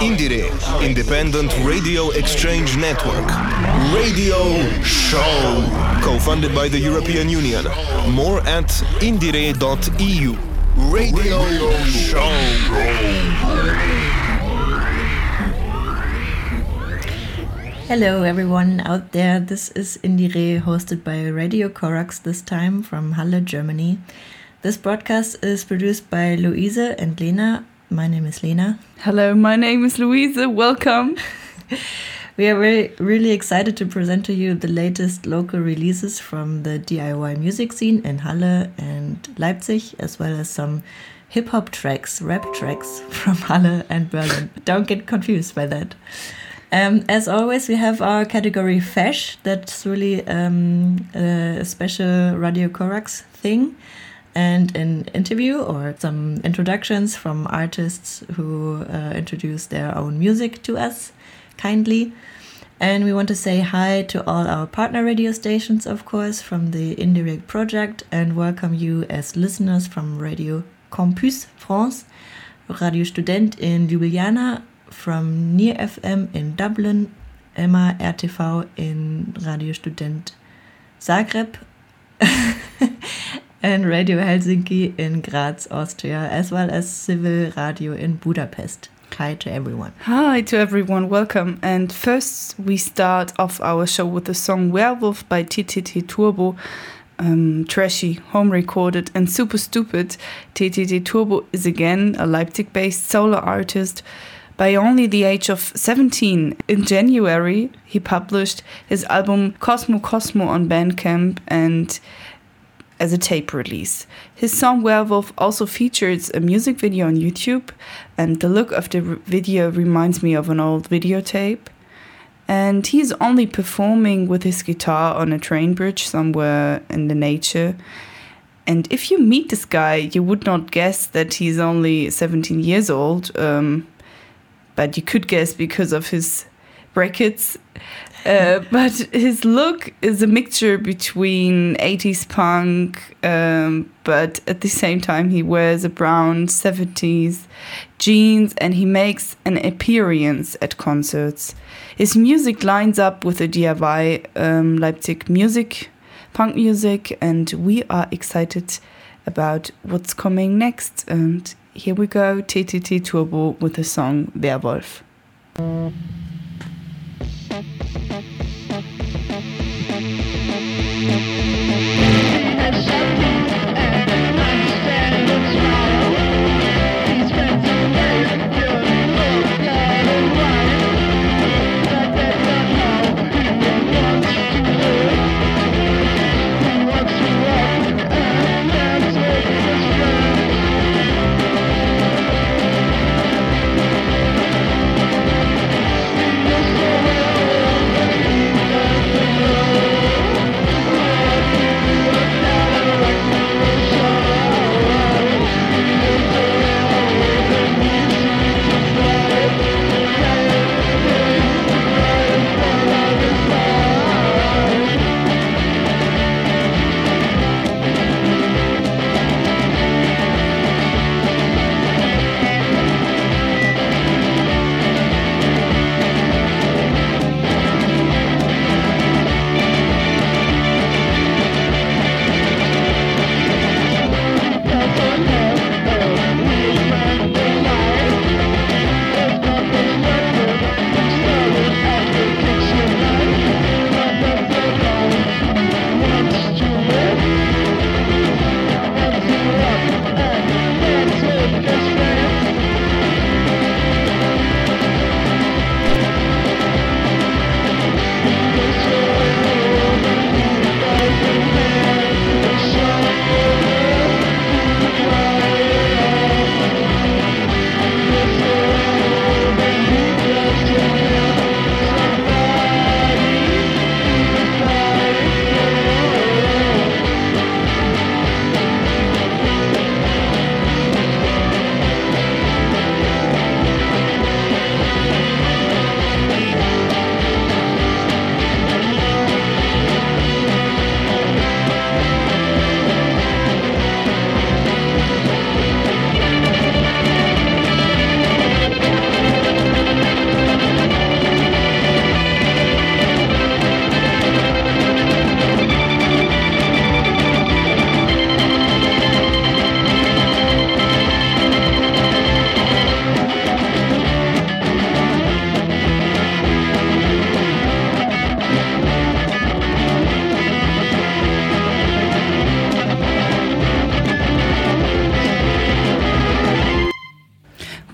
IndieRE, Independent Radio Exchange Network. Radio Show. Co-funded by the European Union. More at indire.eu. Radio Show. Hello, everyone out there. This is IndieRE, hosted by Radio Corax, this time from Halle, Germany. This broadcast is produced by Luise and Lena. My name is Lena. Hello, my name is Louisa. Welcome. we are very, really excited to present to you the latest local releases from the DIY music scene in Halle and Leipzig, as well as some hip hop tracks, rap tracks from Halle and Berlin. Don't get confused by that. Um, as always, we have our category Fesh. That's really um, a special Radio Corax thing. And an interview or some introductions from artists who uh, introduce their own music to us kindly. And we want to say hi to all our partner radio stations, of course, from the IndieRE project, and welcome you as listeners from Radio Campus France, Radio Student in Ljubljana, from Near FM in Dublin, Emma RTV in Radio Student Zagreb, and Radio Helsinki in Graz, Austria, as well as Civil Radio in Budapest. Hi to everyone. Hi to everyone, welcome. And first, we start off our show with the song Werewolf by TTT Turbo. Um, trashy, home recorded, and super stupid. TTT Turbo is again a Leipzig based solo artist by only the age of 17, in January, he published his album Cosmo Cosmo on Bandcamp and as a tape release. His song Werewolf also features a music video on YouTube, and the look of the video reminds me of an old videotape. And he is only performing with his guitar on a train bridge somewhere in the nature. And if you meet this guy, you would not guess that he's only 17 years old. Um, but you could guess because of his brackets. Uh, but his look is a mixture between 80s punk, um, but at the same time, he wears a brown 70s jeans and he makes an appearance at concerts. His music lines up with the DIY um, Leipzig music, punk music, and we are excited about what's coming next. And here we go, TTT Turbo with the song Werwolf. Thank you.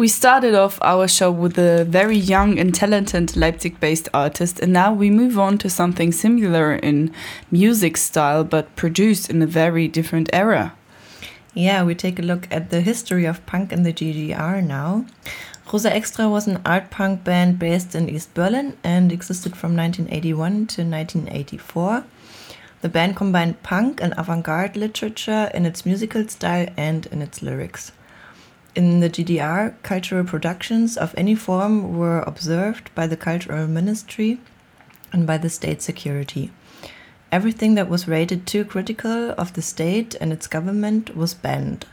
We started off our show with a very young and talented Leipzig based artist, and now we move on to something similar in music style but produced in a very different era. Yeah, we take a look at the history of punk in the GDR now. Rosa Extra was an art punk band based in East Berlin and existed from 1981 to 1984. The band combined punk and avant garde literature in its musical style and in its lyrics. In the GDR, cultural productions of any form were observed by the Cultural Ministry and by the state security. Everything that was rated too critical of the state and its government was banned.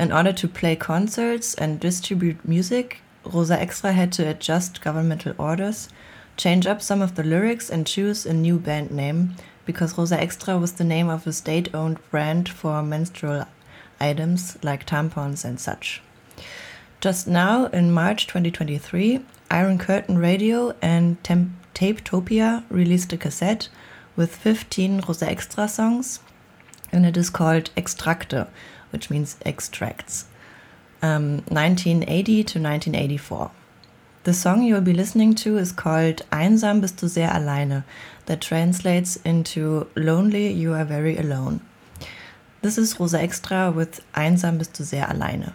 In order to play concerts and distribute music, Rosa Extra had to adjust governmental orders, change up some of the lyrics, and choose a new band name because Rosa Extra was the name of a state owned brand for menstrual items like tampons and such. Just now, in March 2023, Iron Curtain Radio and Tem- Tapetopia released a cassette with 15 Rosa Extra songs, and it is called Extrakte, which means extracts, um, 1980 to 1984. The song you'll be listening to is called Einsam bist du sehr alleine, that translates into Lonely, you are very alone. This is Rosa Extra with Einsam bist du sehr alleine.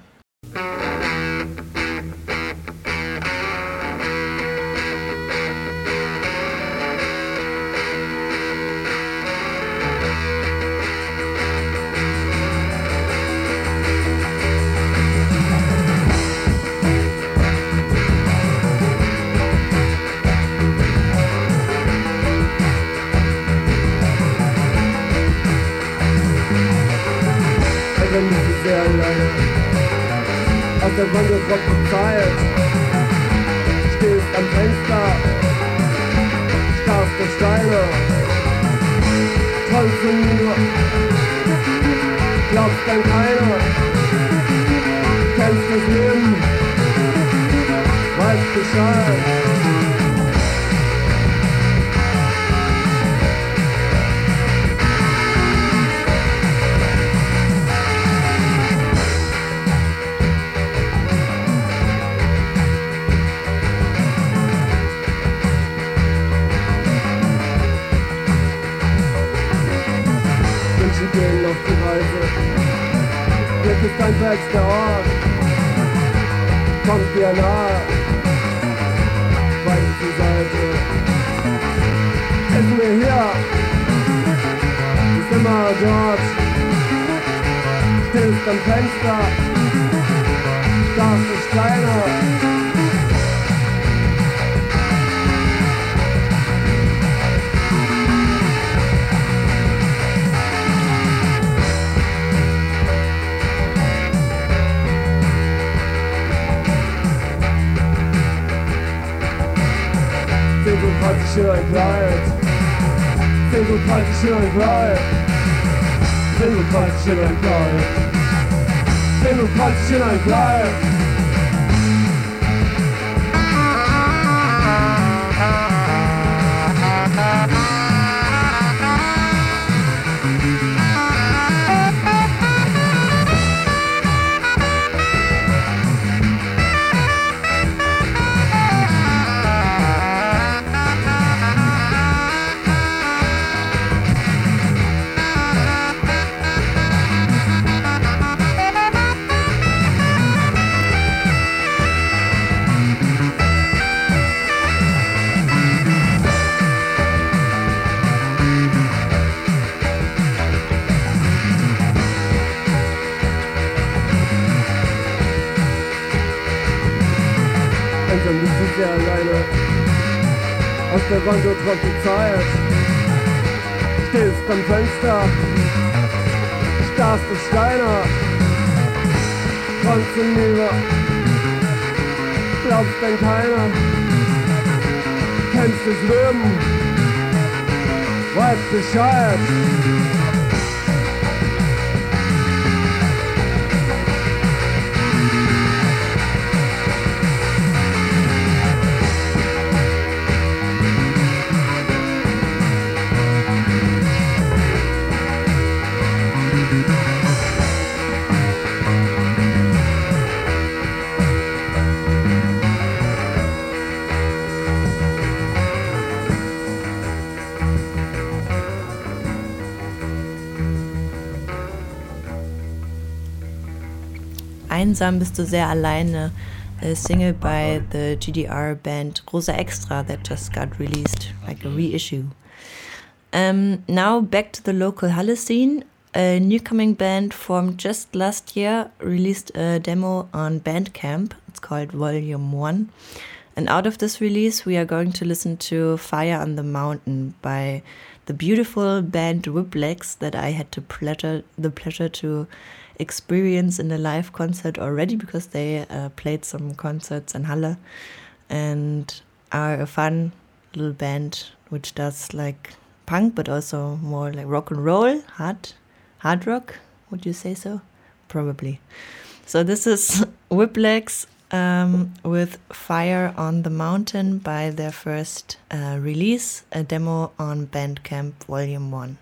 Kommt dir nahe, zur Seite. Ist mir hier, ist immer dort. Stillst am Fenster, starrst du kleiner. Single Riot. Single Partition Riot. Single Partition Riot. Single Partition Riot. weil die Zeit. Stehst am Fenster, starrst du Steine, kommst du hinüber, glaubst denn keiner, kennst das Leben, weißt Bescheid. Einsam bist du sehr alleine, a single by the GDR band Rosa Extra that just got released, like a reissue. Um, now back to the local Halle scene. A newcoming band formed just last year released a demo on Bandcamp. It's called Volume 1. And out of this release, we are going to listen to Fire on the Mountain by the beautiful band Whip Legs that I had to pleasure, the pleasure to experience in a live concert already because they uh, played some concerts in Halle and are a fun little band which does like punk but also more like rock and roll, hard hard rock. Would you say so? Probably. So this is Whip Legs um, with Fire on the Mountain by their first uh, release, a demo on Bandcamp Volume 1.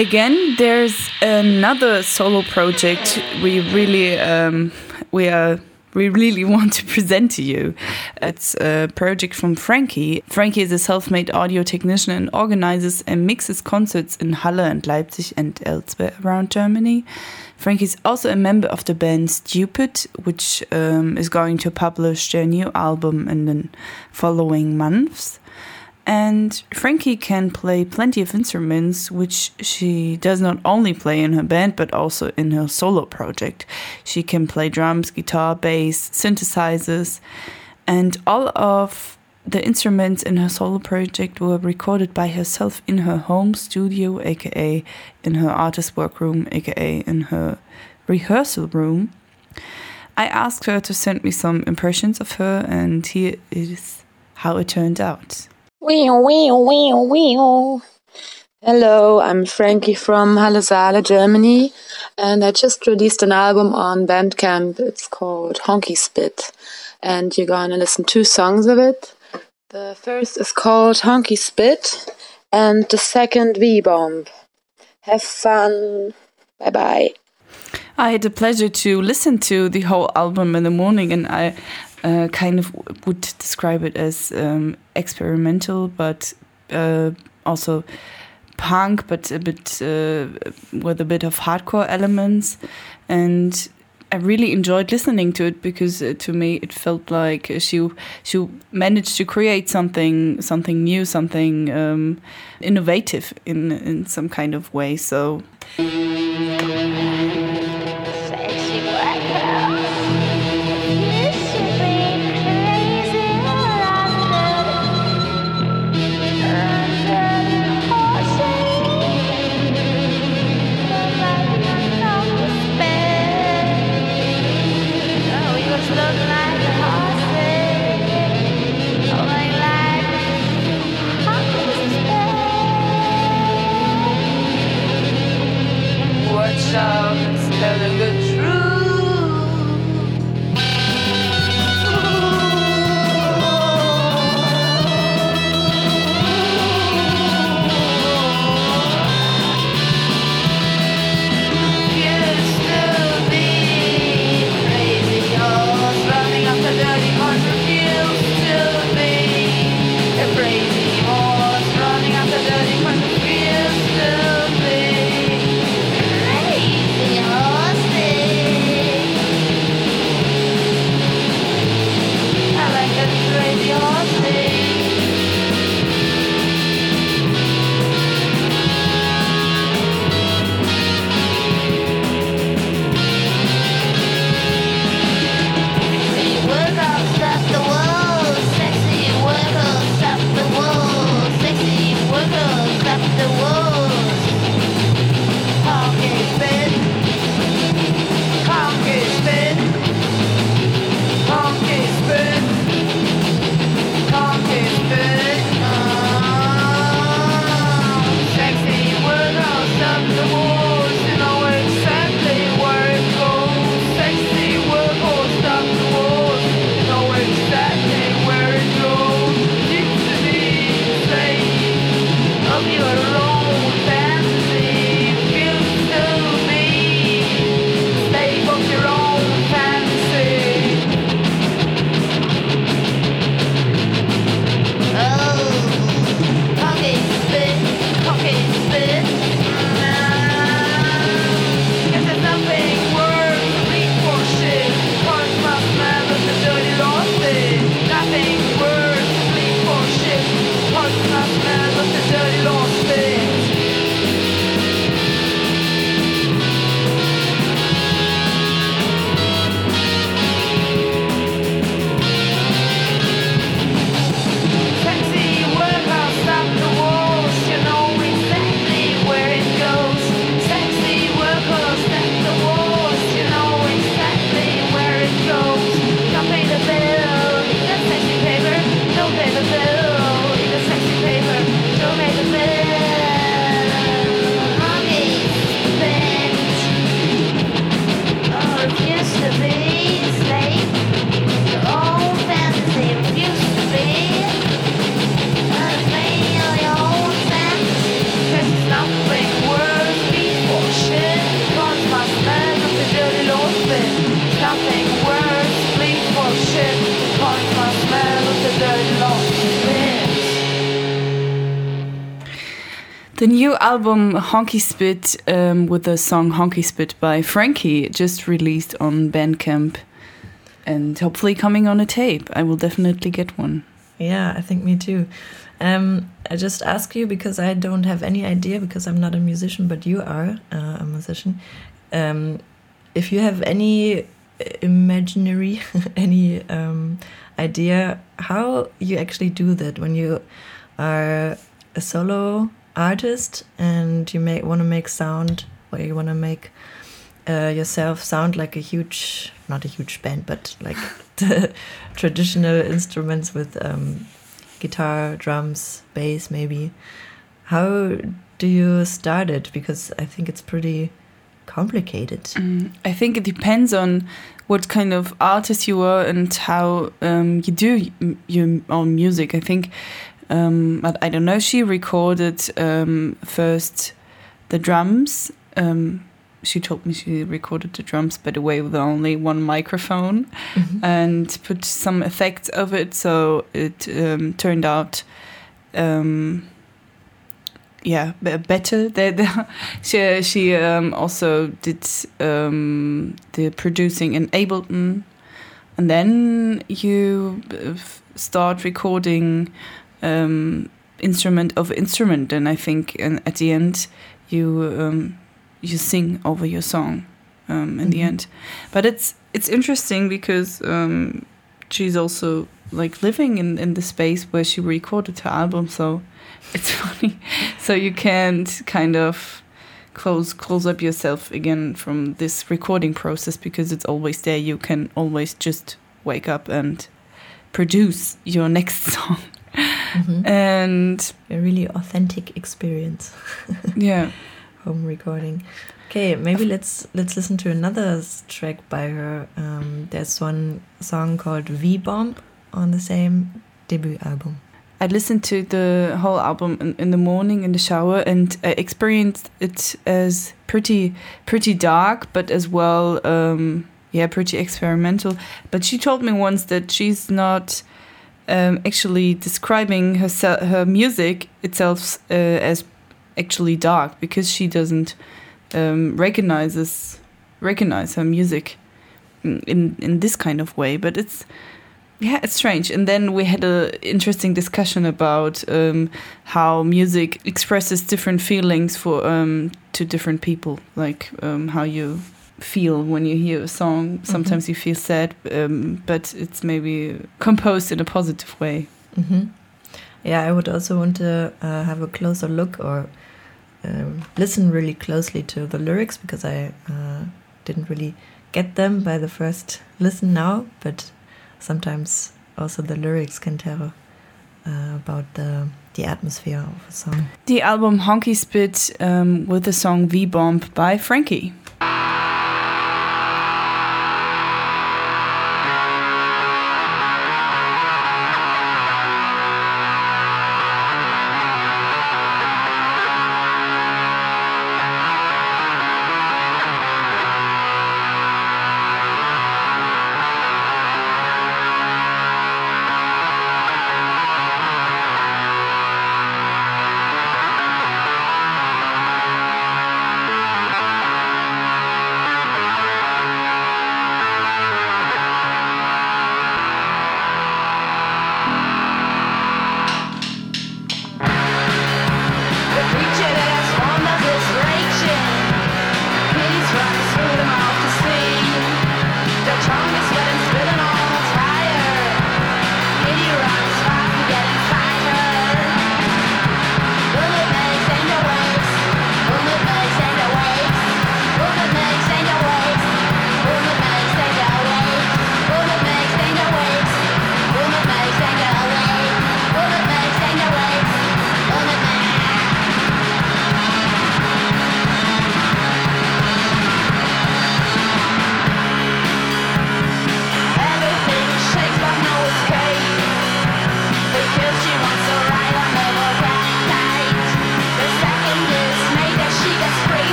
Again, there's another solo project we really um, we are we really want to present to you. It's a project from Frankie. Frankie is a self-made audio technician and organizes and mixes concerts in Halle and Leipzig and elsewhere around Germany. Frankie is also a member of the band Stupid, which um, is going to publish their new album in the following months. And Frankie can play plenty of instruments, which she does not only play in her band but also in her solo project. She can play drums, guitar, bass, synthesizers, and all of the instruments in her solo project were recorded by herself in her home studio, aka in her artist workroom, aka in her rehearsal room. I asked her to send me some impressions of her, and here is how it turned out. Wee wee wee wee. Hello, I'm Frankie from Halle Germany, and I just released an album on Bandcamp. It's called Honky Spit, and you're gonna listen two songs of it. The first is called Honky Spit, and the second V Bomb. Have fun. Bye bye. I had the pleasure to listen to the whole album in the morning, and I uh, kind of would describe it as um, experimental, but uh, also punk, but a bit uh, with a bit of hardcore elements, and I really enjoyed listening to it because uh, to me it felt like she she managed to create something something new, something um, innovative in in some kind of way. So. Album Honky Spit um, with the song Honky Spit by Frankie just released on Bandcamp and hopefully coming on a tape. I will definitely get one. Yeah, I think me too. Um, I just ask you because I don't have any idea because I'm not a musician, but you are uh, a musician. Um, if you have any imaginary, any um, idea how you actually do that when you are a solo artist and you may want to make sound or you want to make uh, yourself sound like a huge not a huge band but like the traditional instruments with um, guitar drums bass maybe. How do you start it? Because i think it's pretty complicated. Mm, i think it depends on what kind of artist you are and how um, you do your own music. I think um, but I don't know. She recorded um, first the drums. Um, she told me she recorded the drums, by the way, with only one microphone, mm -hmm. and put some effects of it. So it um, turned out um, yeah be- better. They, they, she she um, also did um, the producing in Ableton, and then you uh, start recording um, instrument of instrument, and I think and at the end you um, you sing over your song um, in the Mhm. end. But it's it's interesting because um, she's also like living in in the space where she recorded her album, so it's funny. so you can't kind of close close up yourself again from this recording process because it's always there. You can always just wake up and produce your next song. Mhm. And A really authentic experience. yeah, home recording. Okay, maybe let's let's listen to another track by her. Um, there's one song called V Bomb on the same debut album. I listened to the whole album in, in the morning in the shower, and I experienced it as pretty pretty dark, but as well, um, yeah, pretty experimental. But she told me once that she's not um, actually describing herself her music itself uh, as actually dark because she doesn't um, recognizes recognize her music in, in this kind of way. But it's yeah, it's strange. And then we had a interesting discussion about um, how music expresses different feelings for um, to different people, like um, how you feel when you hear a song. Sometimes you feel sad, um, but it's maybe composed in a positive way. hmm Yeah, I would also want to uh, have a closer look or um, listen really closely to the lyrics because I uh, didn't really get them by the first listen now, but sometimes also the lyrics can tell uh, about the the atmosphere of a song. The album Honky Spit um, with the song V Bomb by Frankie.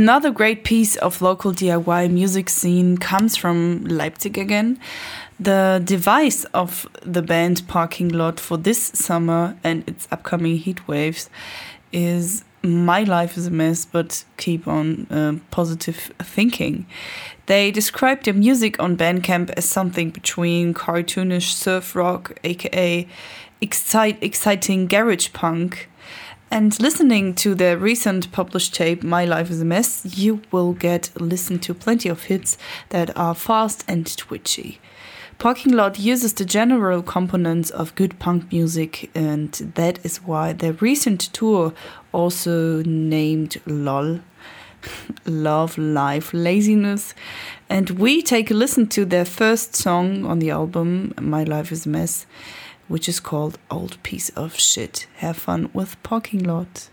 Another great piece of local DIY music scene comes from Leipzig again. The device of the band Parking Lot for this summer and its upcoming heat waves is My Life is a Mess, but keep on uh, positive thinking. They describe their music on Bandcamp as something between cartoonish surf rock, aka excite exciting garage punk, and listening to their recent published tape, My Life is a Mess, you will get listen to plenty of hits that are fast and twitchy. Parking Lot uses the general components of good punk music, and that is why their recent tour, also named LOL, Love, Life, Laziness, and we take a listen to their first song on the album, My Life is a Mess which is called Old Piece of Shit. Have fun with Parking Lot.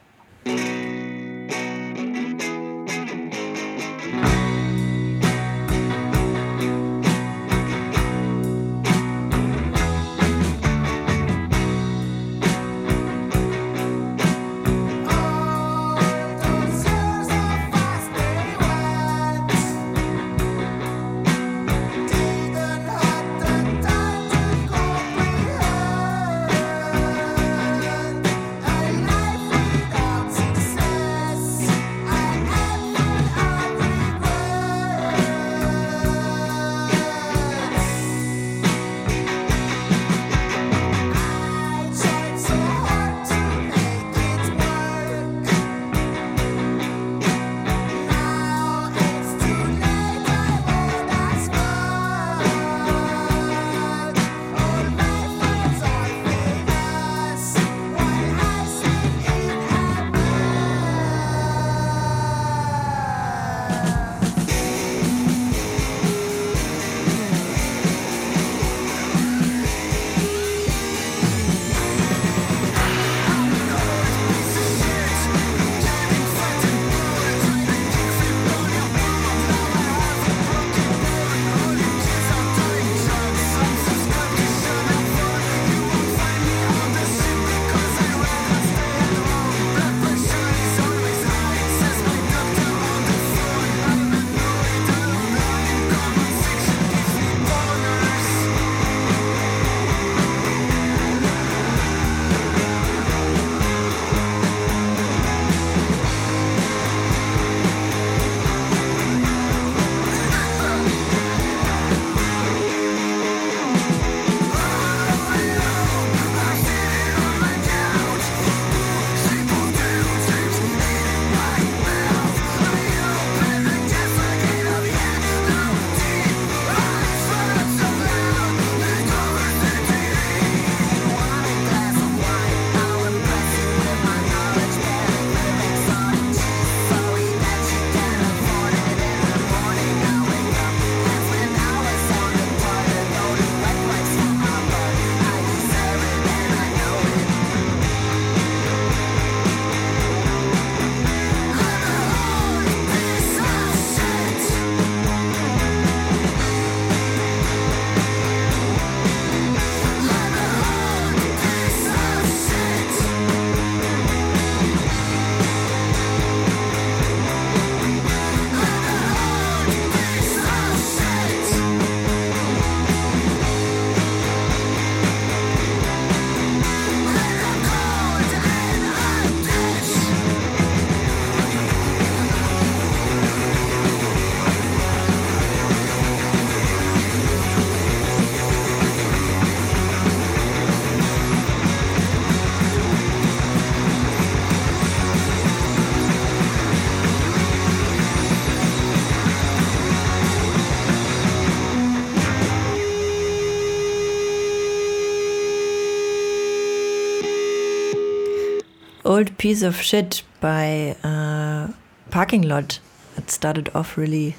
Old piece of shit by uh, Parking Lot. It started off really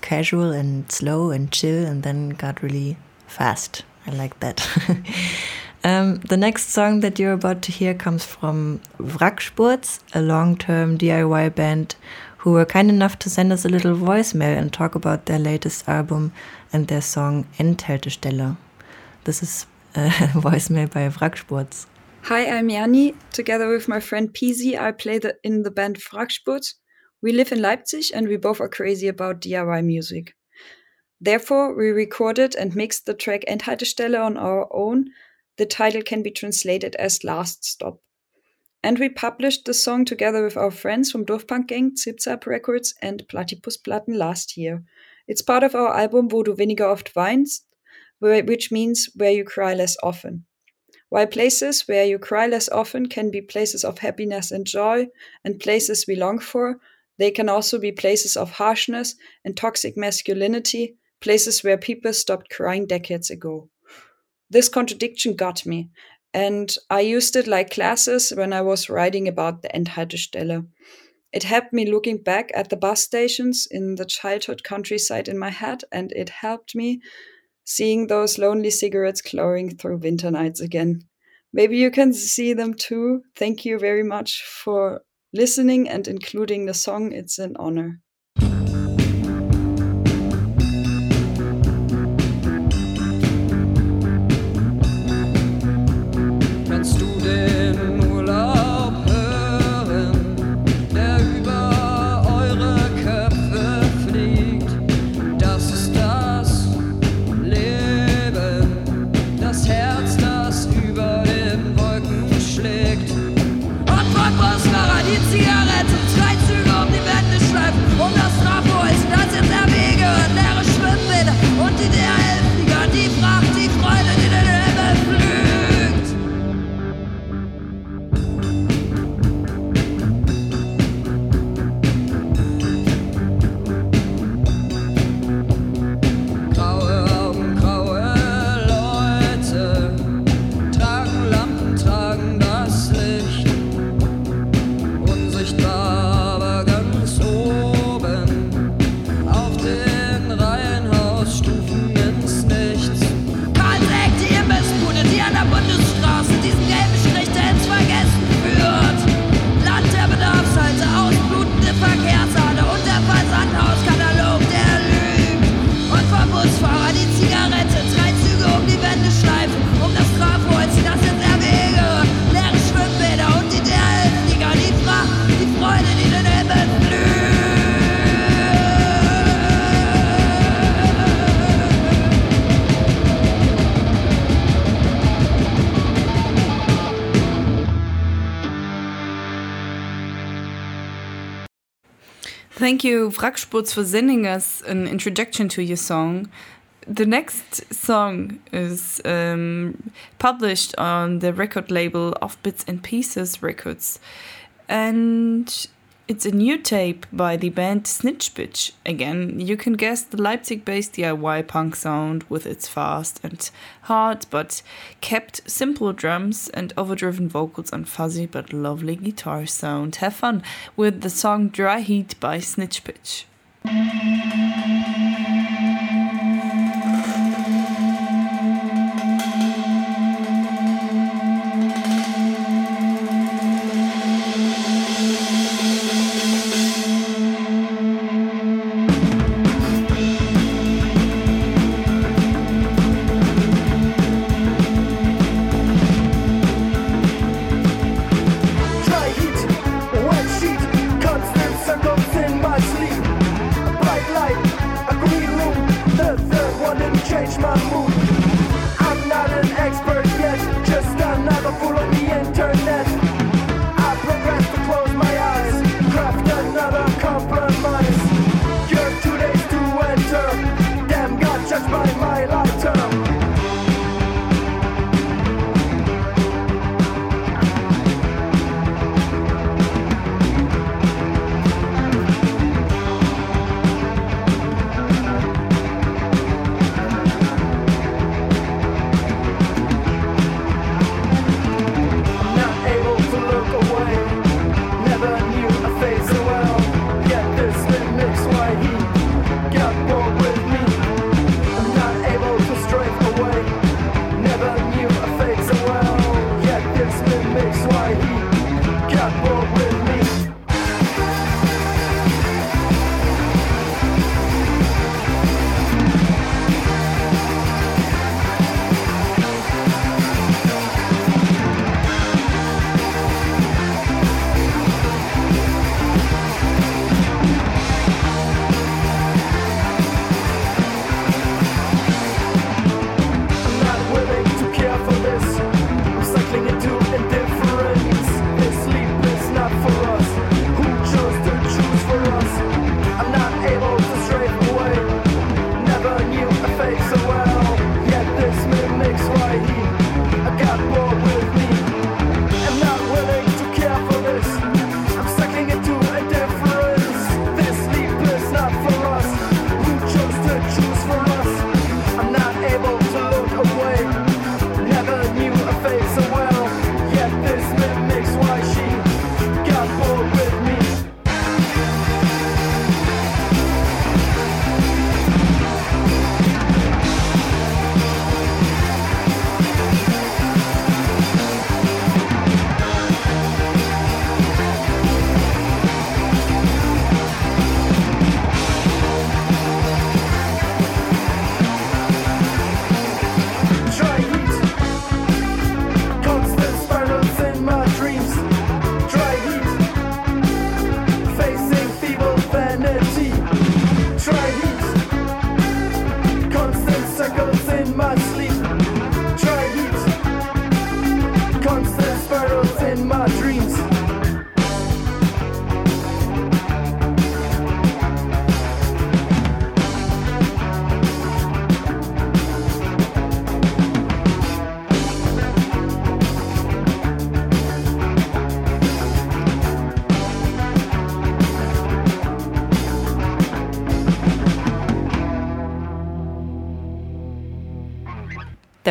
casual and slow and chill and then got really fast. I like that. um, the next song that you're about to hear comes from Wrackspurts, a long term DIY band who were kind enough to send us a little voicemail and talk about their latest album and their song Endhaltestelle. This is a voicemail by Wrackspurts. Hi, I'm Yanni. Together with my friend Peasy, I play the, in the band Wrackspurts. We live in Leipzig and we both are crazy about DIY music. Therefore, we recorded and mixed the track Endhaltestelle on our own. The title can be translated as Last Stop. And we published the song together with our friends from Dorfpunk Gang, Zip Zap Records, and Platypus Platten last year. It's part of our album Wo du weniger oft weinst, which means where you cry less often. While places where you cry less often can be places of happiness and joy, and places we long for, they can also be places of harshness and toxic masculinity, places where people stopped crying decades ago. This contradiction got me, and I used it like classes when I was writing about the Endhaltestelle. It helped me looking back at the bus stations in the childhood countryside in my head, and it helped me seeing those lonely cigarettes glowing through winter nights again. Maybe you can see them too. Thank you very much for listening and including the song. It's an honor. Thank you, Wrackspurts, for sending us an introduction to your song. The next song is um, published on the record label of Bits and Pieces Records. And it's a new tape by the band Snitchbitch. Again, you can guess the Leipzig based DIY punk sound with its fast and hard but kept simple drums and overdriven vocals and fuzzy but lovely guitar sound. Have fun with the song Dry Heat by Snitchbitch.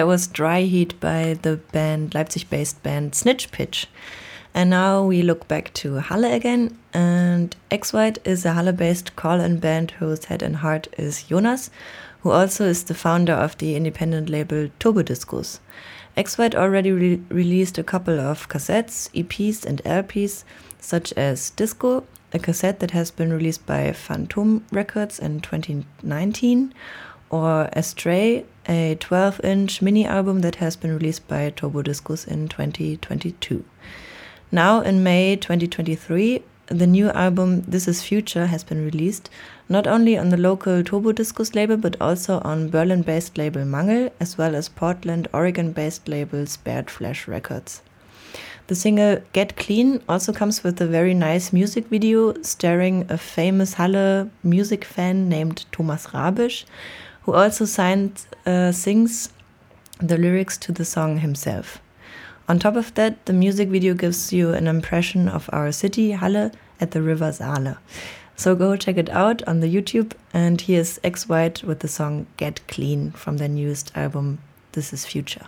Was Dry Heat by the band Leipzig based band Snitchbitch. And now we look back to Halle again. And X White is a Halle based call in band whose head and heart is Jonas, who also is the founder of the independent label Turbo Discos. X White already re released a couple of cassettes, EPs, and LPs, such as Disco, a cassette that has been released by Phantom Records in 2019, or Astray, a 12 inch mini album that has been released by Turbo Discos in 2022. Now, in May 2023, the new album This Is Future has been released, not only on the local Turbo Discos label, but also on Berlin based label Mangel, as well as Portland, Oregon based label Spared Flash Records. The single Get Clean also comes with a very nice music video starring a famous Halle music fan named Thomas Rabisch, who also signed, uh, sings the lyrics to the song himself. On top of that, the music video gives you an impression of our city, Halle, at the river Saale. So go check it out on the YouTube. And here's X White with the song Get Clean from their newest album, This Is Future.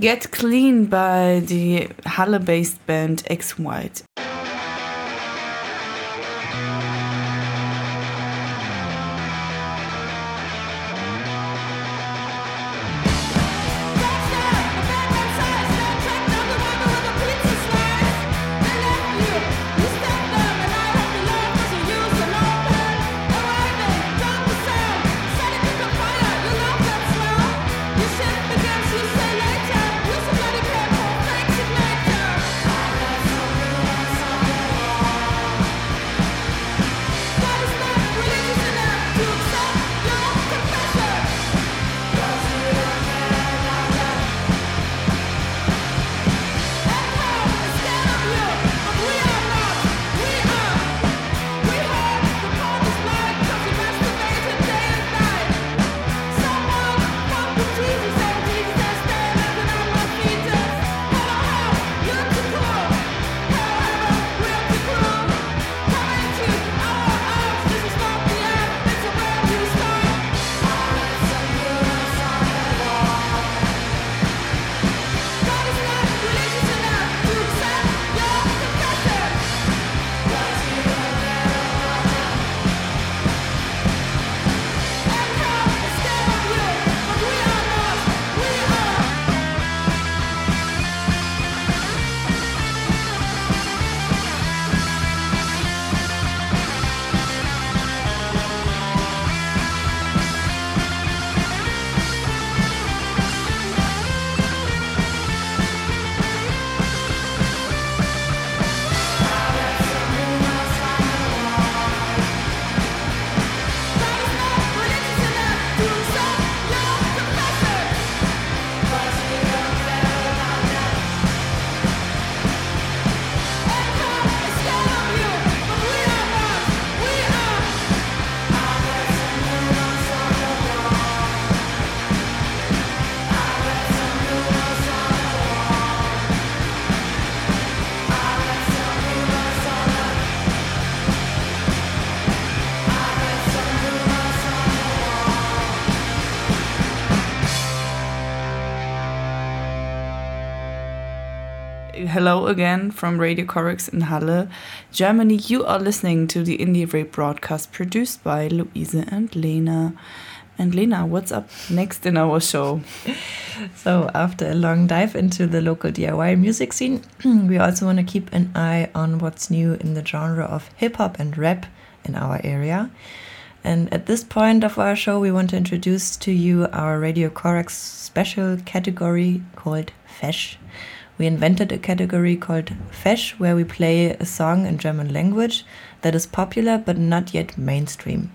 Get Clean by the Halle-based band X White. Again from Radio Corax in Halle, Germany. You are listening to the IndieRE broadcast produced by Louise and Lena. And Lena, what's up next in our show? So, after a long dive into the local DIY music scene, we also want to keep an eye on what's new in the genre of hip hop and rap in our area. And at this point of our show, we want to introduce to you our Radio Corax special category called Fesh. We invented a category called Fesh where we play a song in German language that is popular but not yet mainstream.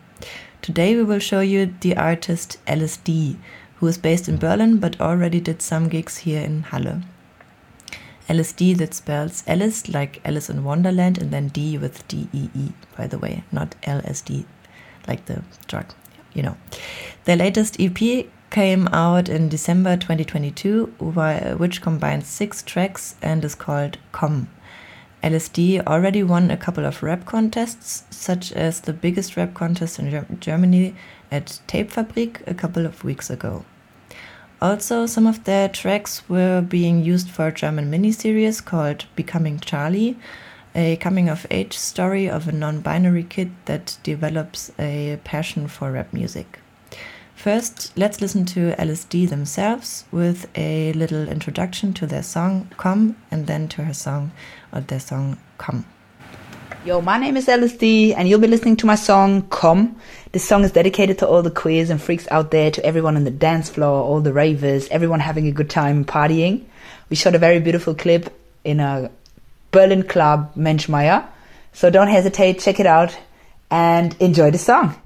Today we will show you the artist Alice Dee, who is based in Berlin but already did some gigs here in Halle. Alice Dee that spells Alice like Alice in Wonderland and then D with D E E, by the way, not LSD like the drug, you know. Their latest EP came out in December 2022, which combines six tracks and is called Komm. LSD already won a couple of rap contests, such as the biggest rap contest in Germany at Tapefabrik a couple of weeks ago. Also, some of their tracks were being used for a German miniseries called Becoming Charlie, a coming of age story of a non binary kid that develops a passion for rap music. First, let's listen to Alice Dee themselves with a little introduction to their song Komm and then to her song or their song Komm. Yo, my name is Alice Dee and you'll be listening to my song Komm. This song is dedicated to all the queers and freaks out there, to everyone on the dance floor, all the ravers, everyone having a good time partying. We shot a very beautiful clip in a Berlin club Mensch Meier. So don't hesitate, check it out and enjoy the song.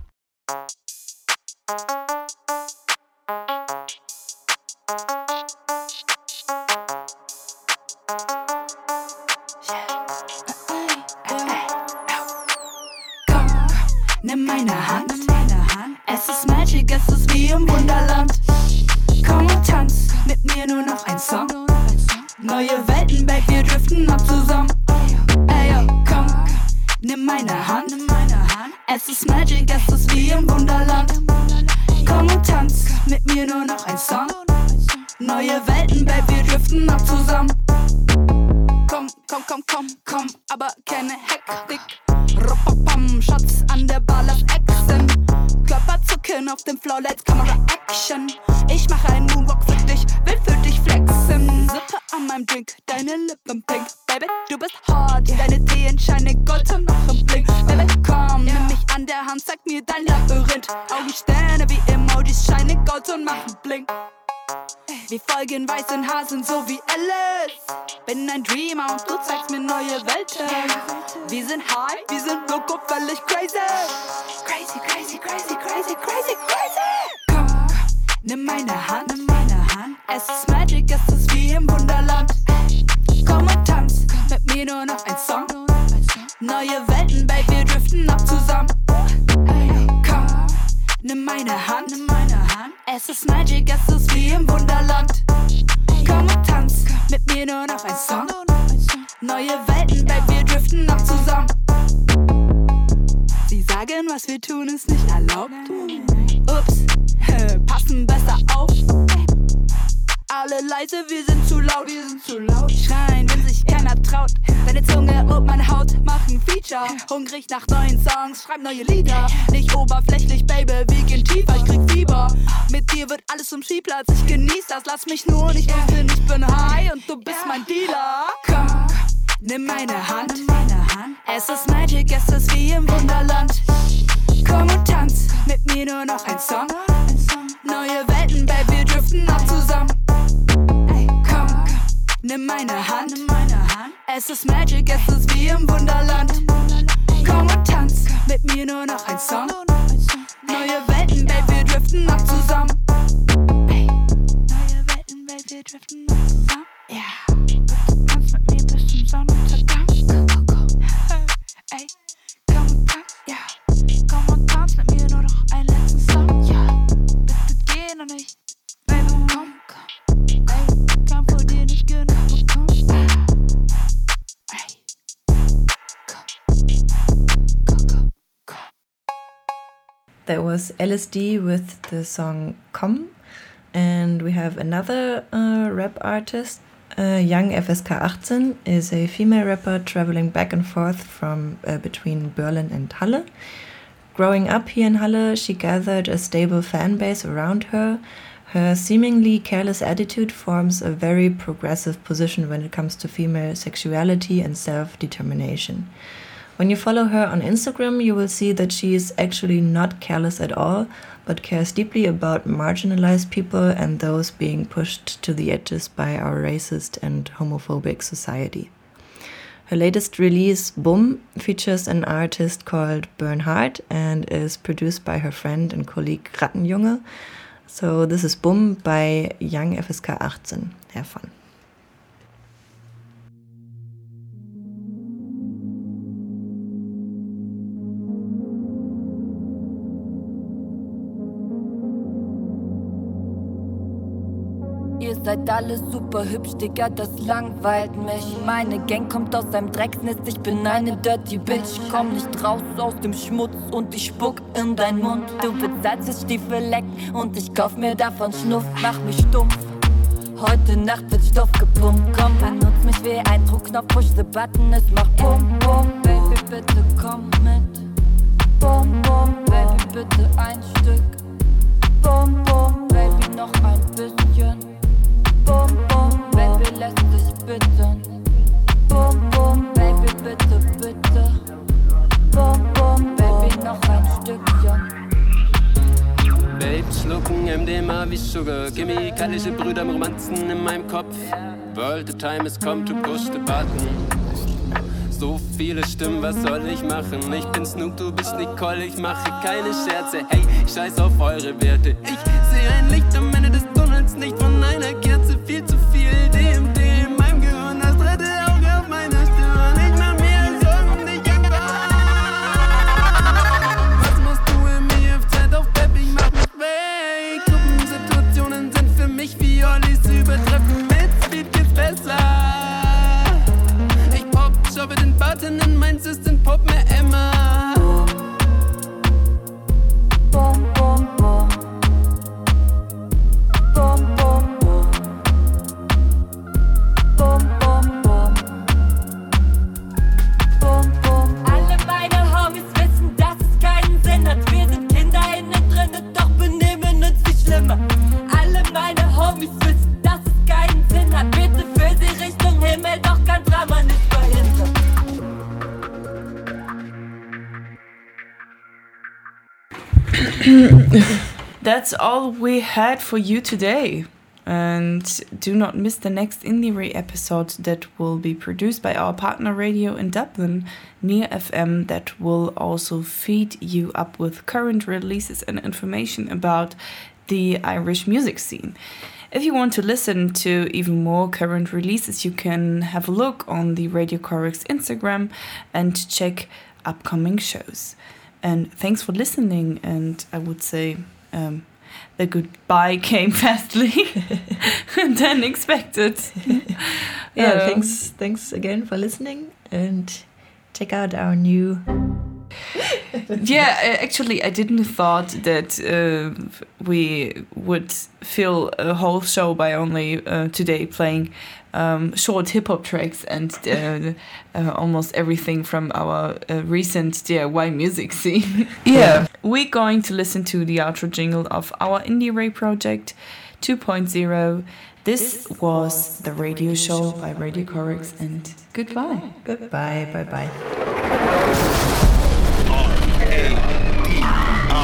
Gold und machen Blink. Wir folgen weißen Hasen so wie Alice. Bin ein Dreamer und du zeigst mir neue Welten. Wir sind high, wir sind loco, völlig crazy. Crazy, crazy, crazy, crazy, crazy, crazy. Komm, nimm meine Hand, nimm meine Hand. Es ist Magic, es ist wie im Wunderland. Komm und tanz, mit mir nur noch ein Song. Neue Welten, Babe, wir driften ab zusammen. Komm, nimm meine Hand, nimm meine Hand. Es ist Magic, es ist wie im Wunderland. Komm und tanz, mit mir nur noch ein Song. Neue Welten, Babe, wir driften ab zusammen. Sie sagen, was wir tun, ist nicht erlaubt. Ups, passen besser auf. Alle leise, wir sind zu laut, wir sind zu laut. Schreien, wenn sich keiner traut. Deine Zunge und meine Haut machen Feature. Hungrig nach neuen Songs, schreib neue Lieder. Nicht oberflächlich, Baby, wir gehen tiefer, ich krieg Fieber. Mit dir wird alles zum Spielplatz, ich genieß das, lass mich nur nicht wissen, ich bin high und du bist mein Dealer. Komm, nimm meine Hand. Es ist Magic, es ist wie im Wunderland. Komm und tanz, mit mir nur noch ein Song. Neue Welten, Baby, wir driften ab zusammen. Komm, nimm meine Hand. Es ist Magic, es ist wie im Wunderland. Komm und tanz, mit mir nur noch ein Song. Neue was Alice Dee with the song Komm. And we have another uh, rap artist Uh, young FSK 18 is a female rapper traveling back and forth from uh, between Berlin and Halle. Growing up here in Halle, she gathered a stable fan base around her. Her seemingly careless attitude forms a very progressive position when it comes to female sexuality and self determination. When you follow her on Instagram, you will see that she is actually not careless at all, but cares deeply about marginalized people and those being pushed to the edges by our racist and homophobic society. Her latest release, Boom, features an artist called Bernhard and is produced by her friend and colleague Rattenjunge. So this is Boom by Young FSK 18. Have fun. Seid alle super hübsch, Digga, das langweilt mich. Meine Gang kommt aus einem Drecksnest, ich bin eine Dirty Bitch. Komm nicht raus aus dem Schmutz und ich spuck in dein Mund. Du willst Salzstiefel lecken und ich kauf mir davon Schnuff, mach mich stumpf. Heute Nacht wird Stoff gepumpt, komm, benutz mich wie ein Druckknopf, push the button, es macht Bum, Bum, Baby, bitte komm mit. Bum, Bum, Baby, bitte ein Stück. Bum, Bum, Baby, noch ein bisschen. Schlucken MDMA wie Sugar. Chemikalische Brüder, Romanzen in meinem Kopf. World, the time has come to push the button. So viele Stimmen, was soll ich machen? Ich bin Snoop, du bist Nicole, ich mache keine Scherze. Hey, ich scheiß auf eure Werte. Ich sehe ein Licht am Ende des Tunnels, nicht von einer Kerze, viel zu viel DMD That's all we had for you today. And do not miss the next IndieRE episode that will be produced by our partner radio in Dublin, Near FM, that will also feed you up with current releases and information about the Irish music scene. If you want to listen to even more current releases, you can have a look on the Radio Corax Instagram and check upcoming shows. And thanks for listening. And I would say um, the goodbye came fastly than expected. Yeah, Um, thanks thanks again for listening and check out our new yeah, uh, actually, I didn't thought that uh, we would fill a whole show by only uh, today playing um, short hip hop tracks and uh, uh, almost everything from our uh, recent DIY music scene. yeah, we're going to listen to the outro jingle of our IndieRE project 2.0. This was the radio show by Radio Corax, and goodbye. goodbye. Bye bye.